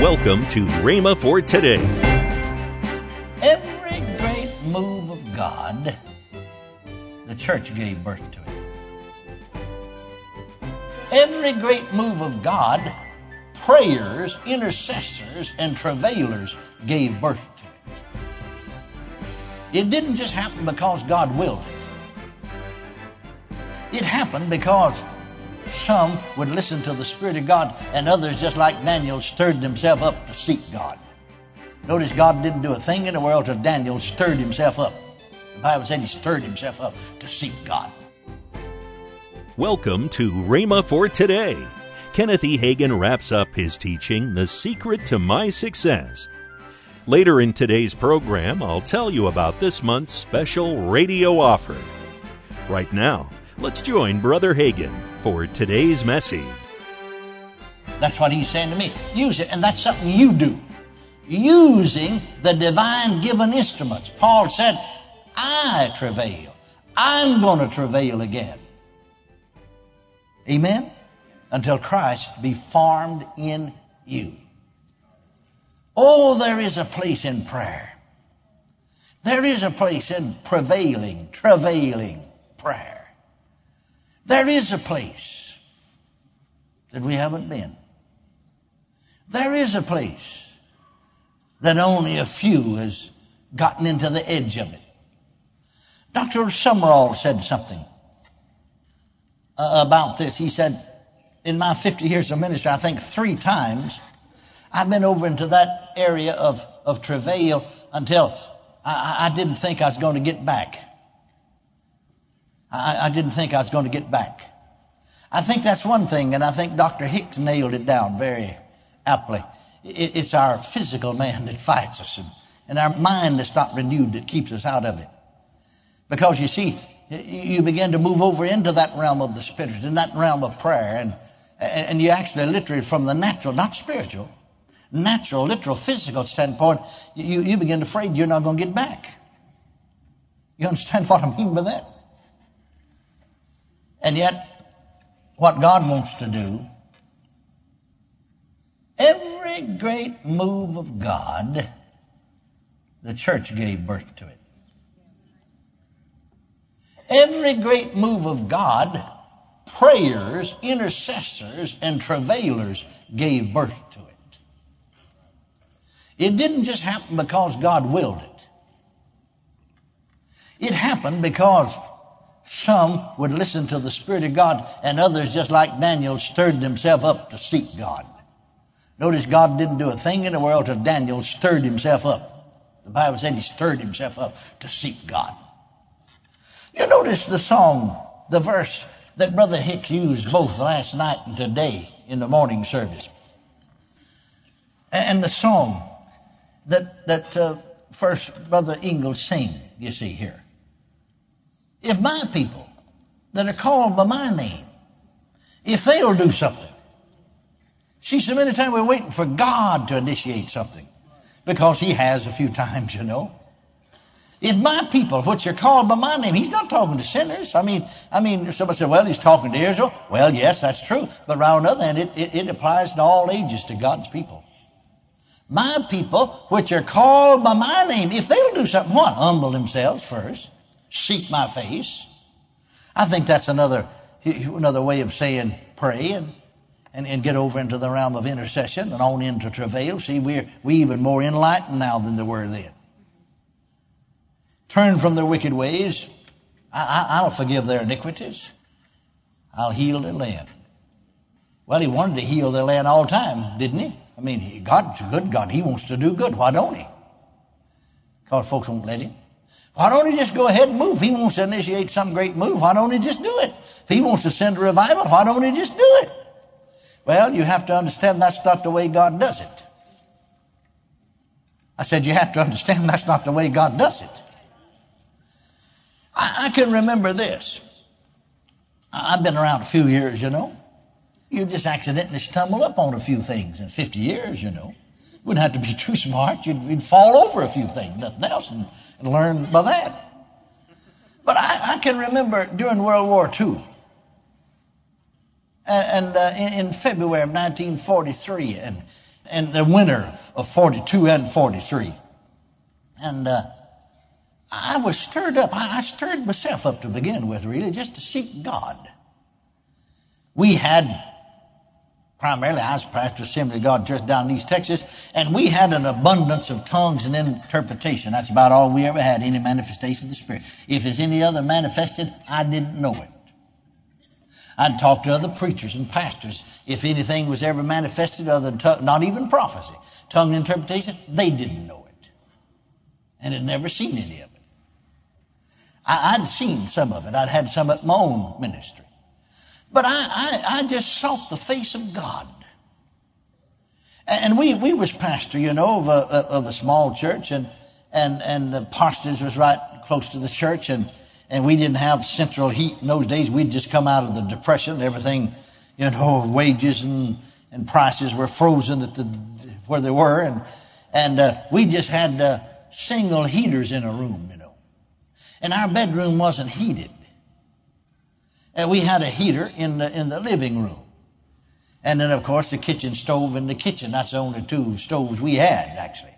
Welcome to Rhema for today. Every great move of God, the church gave birth to it. Every great move of God, prayers, intercessors, and travailers gave birth to it. It didn't just happen because God willed it. It happened because some would listen to the Spirit of God, and others, just like Daniel, stirred themselves up to seek God. Notice God didn't do a thing in the world till Daniel stirred himself up. The Bible said he stirred himself up to seek God. Welcome to Rhema for today. Kenneth E. Hagin wraps up his teaching, The Secret to My Success. Later in today's program, I'll tell you about this month's special radio offer. Right now, let's join Brother Hagin for today's message. That's what he's saying to me. Use it, and that's something you do. Using the divine given instruments. Paul said, I travail. I'm going to travail again. Amen? Until Christ be formed in you. Oh, there is a place in prayer. There is a place in prevailing, travailing prayer. There is a place that we haven't been. There is a place that only a few has gotten into the edge of it. Dr. Sumrall said something uh, about this. He said, in my 50 years of ministry, I think three times I've been over into that area of, of travail until I, I didn't think I was going to get back. I, I didn't think I was going to get back. I think that's one thing, and I think Dr. Hicks nailed it down very aptly. It, it's our physical man that fights us, and, and our mind that's not renewed that keeps us out of it. Because you see, you begin to move over into that realm of the spirit, in that realm of prayer, and, and you actually literally from the natural, not spiritual, natural, literal, physical standpoint, you, you begin to afraid you're not going to get back. You understand what I mean by that? And yet, what God wants to do, every great move of God, the church gave birth to it. Every great move of God, prayers, intercessors, and travailers gave birth to it. It didn't just happen because God willed it. It happened because some would listen to the Spirit of God, and others, just like Daniel, stirred themselves up to seek God. Notice God didn't do a thing in the world till Daniel stirred himself up. The Bible said he stirred himself up to seek God. You notice the song, the verse that Brother Hicks used both last night and today in the morning service. And the song that, that uh, first Brother Ingalls sang, you see here. If my people that are called by my name, if they'll do something. See, so many times we're waiting for God to initiate something because He has a few times, you know. If my people, which are called by my name, he's not talking to sinners. I mean, I mean, somebody said, well, he's talking to Israel. Well, yes, that's true. But on the other hand, it, it, it applies to all ages to God's people. My people, which are called by my name, if they'll do something, what? Humble themselves first seek my face. I think that's another, another way of saying pray and, and, and get over into the realm of intercession and on into travail. See, we're we even more enlightened now than they were then. Turn from their wicked ways. I, I, I'll forgive their iniquities. I'll heal their land. Well, he wanted to heal their land all the time, didn't he? I mean, God's a good God. He wants to do good. Why don't he? Because folks won't let him. Why don't he just go ahead and move? He wants to initiate some great move. Why don't he just do it? If he wants to send a revival, why don't he just do it? Well, you have to understand that's not the way God does it. I said, you have to understand that's not the way God does it. I, I can remember this. I've been around a few years, you know. You just accidentally stumble up on a few things in 50 years, you know. Wouldn't have to be too smart. You'd, you'd fall over a few things, nothing else, and, and learn by that. But I, I, can remember during World War II, and, and uh, in, in, February of 1943, and, in the winter of 42 and 43. And uh, I was stirred up. I stirred myself up to begin with, really, just to seek God. We had, primarily, I was pastor of Assembly of God Church down in East Texas, and we had an abundance of tongues and interpretation. That's about all we ever had, any manifestation of the Spirit. If there's any other manifested, I didn't know it. I'd talk to other preachers and pastors. If anything was ever manifested other than, tongue, not even prophecy, tongue interpretation, they didn't know it. And had never seen any of it. I, would seen some of it. I'd had some at my own ministry. But I, I, I just sought the face of God. And we, we was pastor, you know, of a, of a small church, and, and, and the parsonage was right close to the church, and and we didn't have central heat in those days. We'd just come out of the depression. Everything, you know, wages and, and prices were frozen at the where they were, and and uh, we just had uh, single heaters in a room, you know, and our bedroom wasn't heated. And we had a heater in the in the living room, and then of course the kitchen stove in the kitchen. That's the only two stoves we had actually.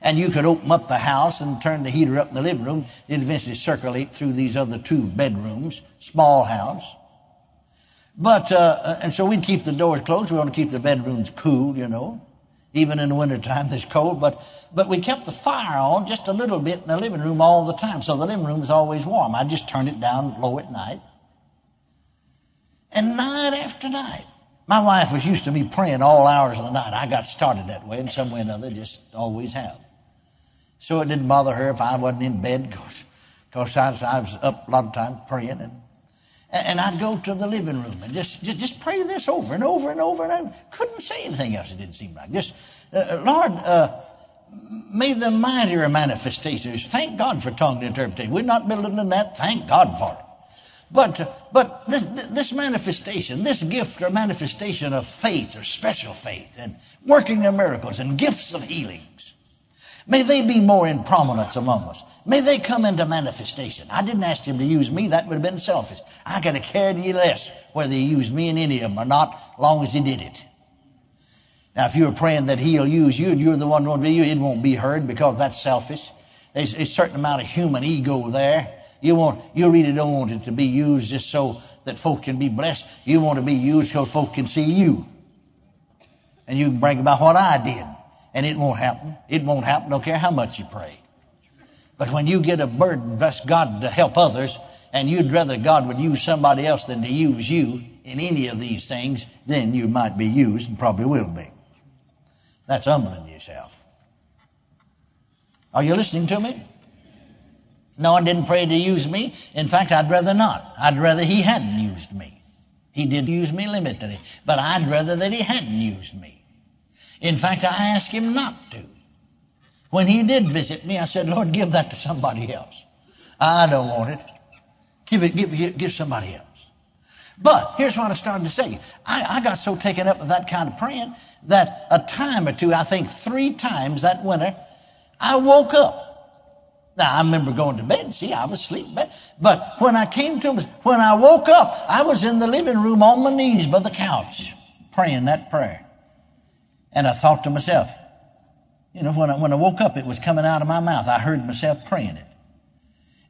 And you could open up the house and turn the heater up in the living room. It'd eventually circulate through these other two bedrooms, small house. But, uh, and so we'd keep the doors closed. We want to keep the bedrooms cool, you know. Even in the wintertime, it's cold. But, but we kept the fire on just a little bit in the living room all the time. So the living room was always warm. I'd just turn it down low at night. And night after night, my wife was used to me praying all hours of the night. I got started that way in some way or another, just always have. So it didn't bother her if I wasn't in bed because I, I was up a lot of times praying. And, and I'd go to the living room and just, just, just pray this over and over and over. And I couldn't say anything else, it didn't seem like. Just, uh, uh Lord, uh, may the mightier manifestations, thank God for tongue interpretation. We're not belittling that, thank God for it. But, but this, this manifestation, this gift or manifestation of faith or special faith and working of miracles and gifts of healings, May they be more in prominence among us. May they come into manifestation. I didn't ask him to use me. That would have been selfish. I could have cared less whether he used me in any of them or not, long as he did it. Now, if you're praying that he'll use you and you're the one who won't be you, it won't be heard because that's selfish. There's a certain amount of human ego there. You want, you really don't want it to be used just so that folk can be blessed. You want to be used because folk can see you. And you can brag about what I did and it won't happen. It won't happen, don't care how much you pray. But when you get a burden, bless God, to help others, and you'd rather God would use somebody else than to use you in any of these things, then you might be used and probably will be. That's humbling yourself. Are you listening to me? No, I didn't pray to use me. In fact, I'd rather not. I'd rather he hadn't used me. He did use me limitedly, but I'd rather that he hadn't used me. In fact, I asked him not to. When he did visit me, I said, Lord, give that to somebody else. I don't want it. Give it, give, give, give somebody else. But here's what I started to say. I, I got so taken up with that kind of praying that a time or two, I think three times that winter, I woke up. Now, I remember going to bed. See, I was asleep. But when I came to, when I woke up, I was in the living room on my knees by the couch praying that prayer. And I thought to myself, you know, when I, when I woke up, it was coming out of my mouth. I heard myself praying it.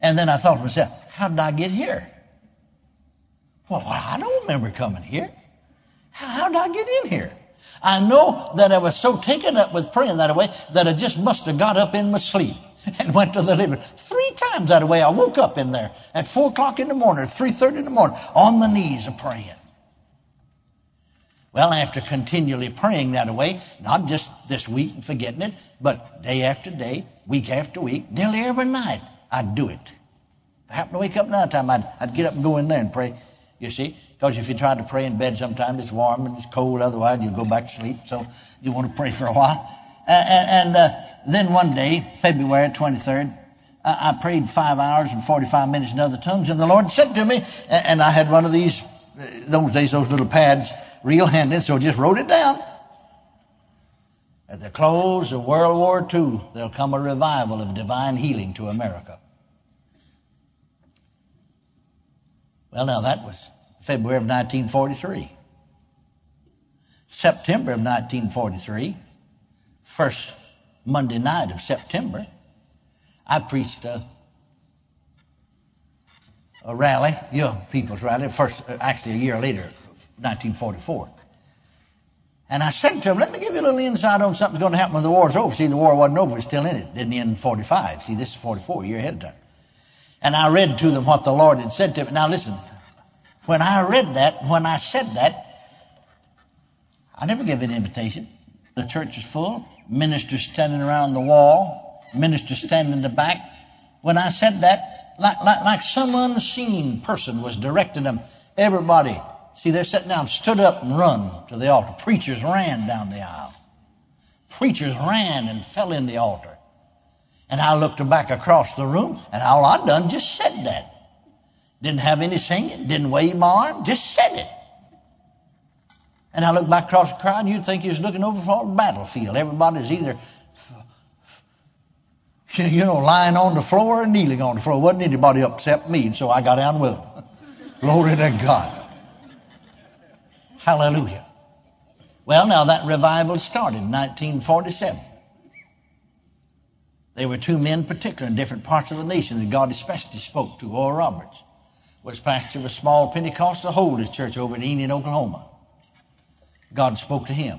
And then I thought to myself, how did I get here? Well, I don't remember coming here. How, how did I get in here? I know that I was so taken up with praying that way that I just must have got up in my sleep and went to the living. room. Three times that way I woke up in there at four o'clock in the morning, three thirty in the morning, on my knees a praying. Well, after continually praying that way, not just this week and forgetting it, but day after day, week after week, nearly every night, I'd do it. If I happened to wake up night time, I'd, I'd get up and go in there and pray, you see. Because if you try to pray in bed sometimes, it's warm and it's cold, otherwise you'll go back to sleep. So you want to pray for a while. And, and uh, then one day, February 23rd, I, I prayed five hours and 45 minutes in other tongues, and the Lord said to me, and I had one of these, uh, those days, those little pads, real handy, so I just wrote it down. At the close of World War II, there'll come a revival of divine healing to America. Well, now that was February of 1943. September of 1943, first Monday night of September, I preached a, a rally, young people's rally, first, uh, actually a year later, 1944. And I said to him, let me give you a little insight on something's going to happen when the war's over. See, the war wasn't over, it's still in it. Didn't end in 45. See, this is 44, a year ahead of time. And I read to them what the Lord had said to me. Now listen, when I read that, when I said that, I never gave an invitation. The church is full, ministers standing around the wall, ministers standing in the back. When I said that, like, like, like some unseen person was directing them, everybody, see, they're sitting down, stood up and run to the altar. Preachers ran down the aisle. Preachers ran and fell in the altar. And I looked back across the room, and all I'd done just said that. Didn't have any singing, didn't wave my arm, just said it. And I looked back across the crowd, and you'd think he was looking over for a battlefield. Everybody's either, you know, lying on the floor or kneeling on the floor. Wasn't anybody except me, and so I got down with them. Glory to God. Hallelujah. Well, now that revival started in 1947. There were two men, particular in different parts of the nation, that God especially spoke to. Oral Roberts was pastor of a small Pentecostal Holiness church over in Enid, Oklahoma. God spoke to him.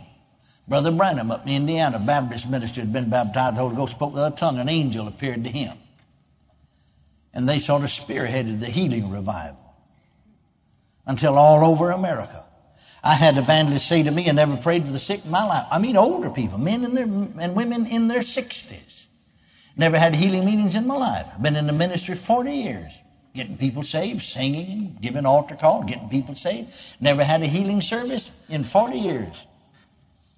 Brother Branham up in Indiana, Baptist minister, had been baptized. The Holy Ghost spoke with a tongue. An angel appeared to him. And they sort of spearheaded the healing revival until all over America. I had evangelists say to me, I never prayed for the sick in my life. I mean, older people, men in their, and women in their 60s. Never had healing meetings in my life. I've been in the ministry 40 years, getting people saved, singing, giving altar call, getting people saved. Never had a healing service in 40 years.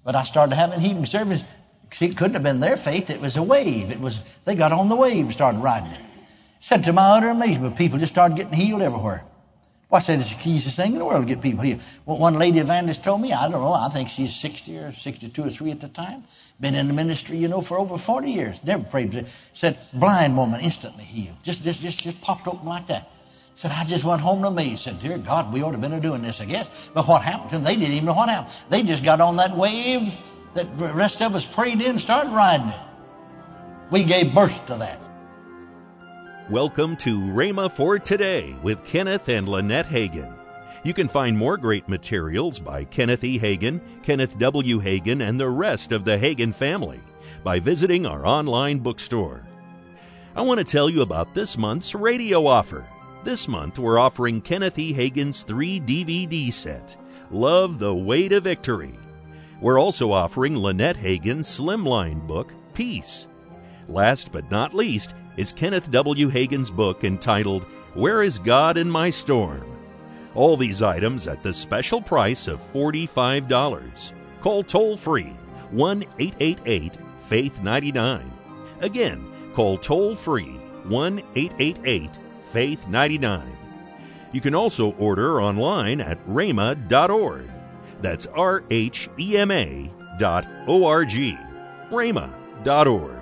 But I started having healing service. It couldn't have been their faith. It was a wave. It was, they got on the wave and started riding it. Said to my utter amazement, people just started getting healed everywhere. Said it's the easiest thing in the world to get people healed. Well, one lady evangelist told me, I don't know, I think she's 60 or 62 or 3 at the time. Been in the ministry, you know, for over 40 years. Never prayed. Said, blind woman instantly healed. Just, just, just, just popped open like that. Said, I just went home to me. Said, dear God, we ought to have been doing this, I guess. But what happened to them? They didn't even know what happened. They just got on that wave that the rest of us prayed in started riding it. We gave birth to that. Welcome to Rhema for Today with Kenneth and Lynette Hagin. You can find more great materials by Kenneth E. Hagin, Kenneth W. Hagin, and the rest of the Hagin family by visiting our online bookstore. I want to tell you about this month's radio offer. This month, we're offering Kenneth E. Hagin's three DVD set, Love the Way to Victory. We're also offering Lynette Hagin's slimline book, Peace. Last but not least, is Kenneth W. Hagin's book entitled Where is God in My Storm? All these items at the special price of $45. Call toll free 1 888 Faith 99. Again, call toll free 1 888 Faith 99. You can also order online at rhema.org. That's R H E M A dot O R G. rhema.org.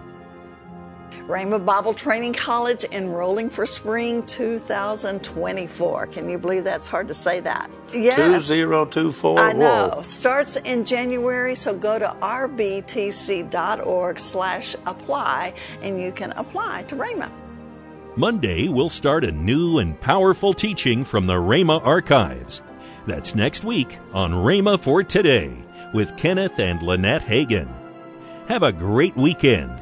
Rhema Bible Training College enrolling for spring 2024. Can you believe that's hard to say that? Yes. 2024. I know. Whoa. Starts in January, so go to rbtc.org slash apply and you can apply to Rhema. Monday, we'll start a new and powerful teaching from the Rhema archives. That's next week on Rhema for Today with Kenneth and Lynette Hagin. Have a great weekend